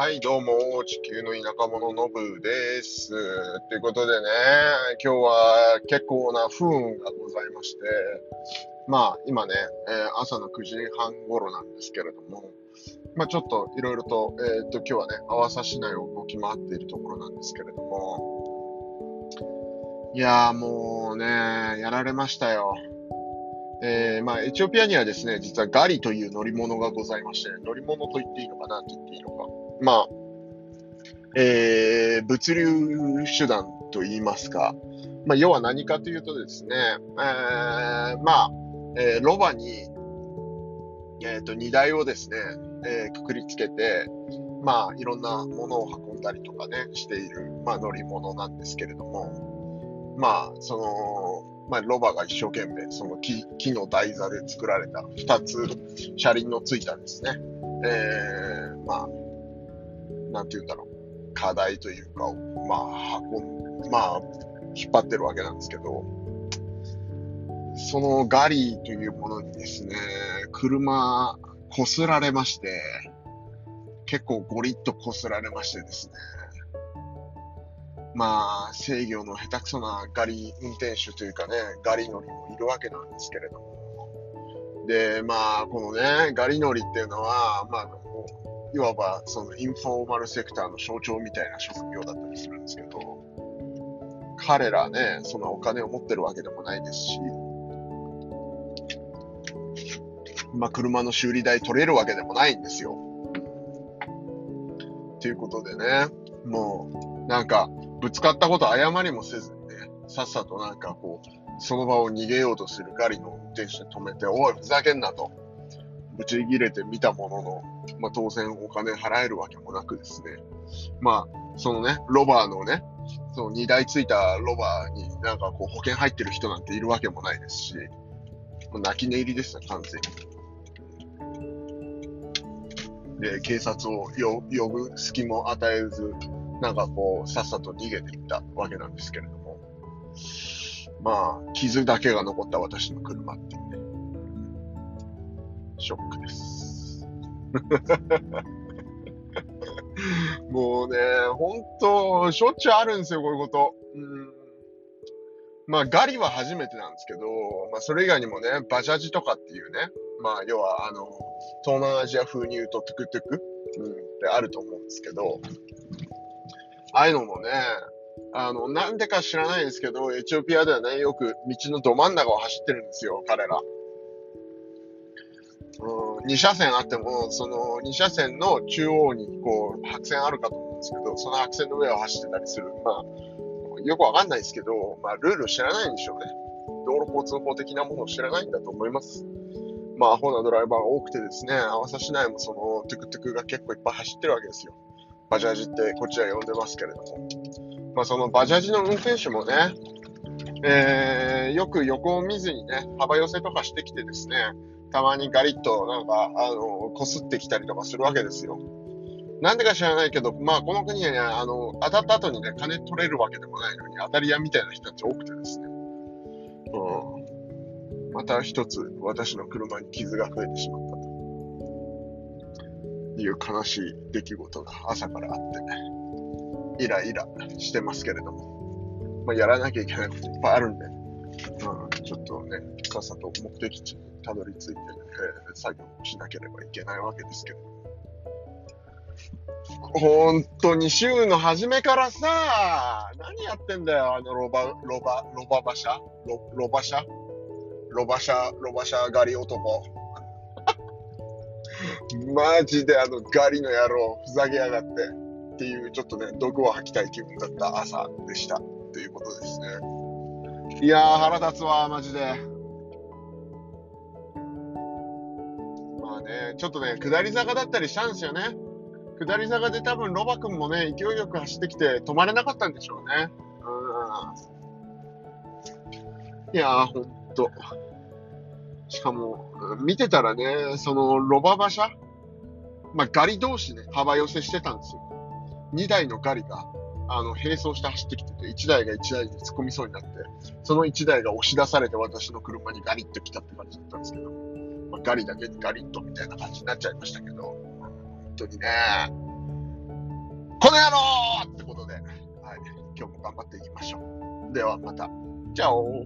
はい、どうも、地球の田舎者のぶです。ということでね、今日は結構な不運がございまして、まあ、今ね、えー朝の9時半頃なんですけれども、まあちょっといろいろと、えーっと、今日はね、阿波市内を動き回っているところなんですけれども、いやーもうね、やられましたよ。えーまあ、エチオピアにはですね、実はガリという乗り物がございまして、乗り物と言っていいのかなと言っていいのか。まあ、えー物流手段と言いますか。まあ、要は何かというとですね、えーまあ、えーロバに、えっ、と、荷台をですね、えーくくりつけて、まあ、いろんなものを運んだりとかね、している、まあ、乗り物なんですけれども、まあ、その、まあ、ロバが一生懸命、その木木の台座で作られた二つ車輪のついたですね、えー、まあ、なんて言うんだろう、課題というか、まあ、運ん、まあ、引っ張ってるわけなんですけど、そのガリーというものにですね、車、擦られまして、結構ゴリッと擦られましてですね、まあ、制御の下手くそなガリ運転手というかね、ガリ乗りもいるわけなんですけれども。で、まあ、このね、ガリ乗りっていうのは、まあ、いわばそのインフォーマルセクターの象徴みたいな職業だったりするんですけど、彼らね、そのお金を持ってるわけでもないですし、まあ、車の修理代取れるわけでもないんですよ。ということでね、もう、なんか、ぶつかったこと謝りもせずにね、さっさとなんかこう、その場を逃げようとするガリの運転手に止めて、おい、ふざけんなと、ぶち切れてみたものの、まあ当然お金払えるわけもなくですね、まあ、そのね、ロバーのね、その荷台ついたロバーになんかこう保険入ってる人なんているわけもないですし、もう泣き寝入りでした、完全に。で、警察を呼呼ぶ隙も与えず、なんかこう、さっさと逃げていったわけなんですけれども。まあ、傷だけが残った私の車っていうね。ショックです。もうね、本当しょっちゅうあるんですよ、こういうこと。うんまあ、ガリは初めてなんですけど、まあ、それ以外にもね、バジャジとかっていうね、まあ、要は、あの、東南アジア風に言うとトゥクトゥク、うん、ってあると思うんですけど、ああいうのもね、あの、なんでか知らないですけど、エチオピアではね、よく道のど真ん中を走ってるんですよ、彼ら。うん、2車線あっても、その2車線の中央にこう、白線あるかと思うんですけど、その白線の上を走ってたりする。まあ、よくわかんないですけど、まあ、ルール知らないんでしょうね。道路交通法的なものを知らないんだと思います。まあ、アホなドライバーが多くてですね、阿波市内もそのトゥクトゥクが結構いっぱい走ってるわけですよ。バジャージってこっちは呼んでますけれども。まあ、そのバジャージの運転手もね、えー、よく横を見ずにね、幅寄せとかしてきてですね、たまにガリッとなんか、あの、擦ってきたりとかするわけですよ。なんでか知らないけど、まあ、この国はね、あの、当たった後にね、金取れるわけでもないのに、当たり屋みたいな人たち多くてですね。うん。また一つ、私の車に傷が増えてしまったと。いう悲しい出来事が朝からあってね、イライラしてますけれども、まあ、やらなきゃいけないこといっぱいあるんで、ちょっとね、さっさと目的地にたどり着いて、ね、作業しなければいけないわけですけど。本当に週の初めからさ、何やってんだよ、あのロバ、ロバ、ロバ馬車？ロロバ車？ロバ車、ロバ車狩り男。マジであのガリの野郎、ふざけやがって。っていう、ちょっとね、毒を吐きたい気分だった朝でした。ということですね。いやー、腹立つわ、マジで。まあね、ちょっとね、下り坂だったりしたんですよね。下り坂で多分ロバ君もね、勢いよく走ってきて止まれなかったんでしょうね。うん。いやー、ほんと。しかも、見てたらね、そのロバ馬車まあ、ガリ同士ね、幅寄せしてたんですよ。2台のガリが、あの、並走して走ってきてて、1台が1台に突っ込みそうになって、その1台が押し出されて私の車にガリッと来たって感じだったんですけど、まあ、ガリだけにガリッとみたいな感じになっちゃいましたけど、本当にね、この野郎ってことで、はい、今日も頑張っていきましょう。ではまた。チャオ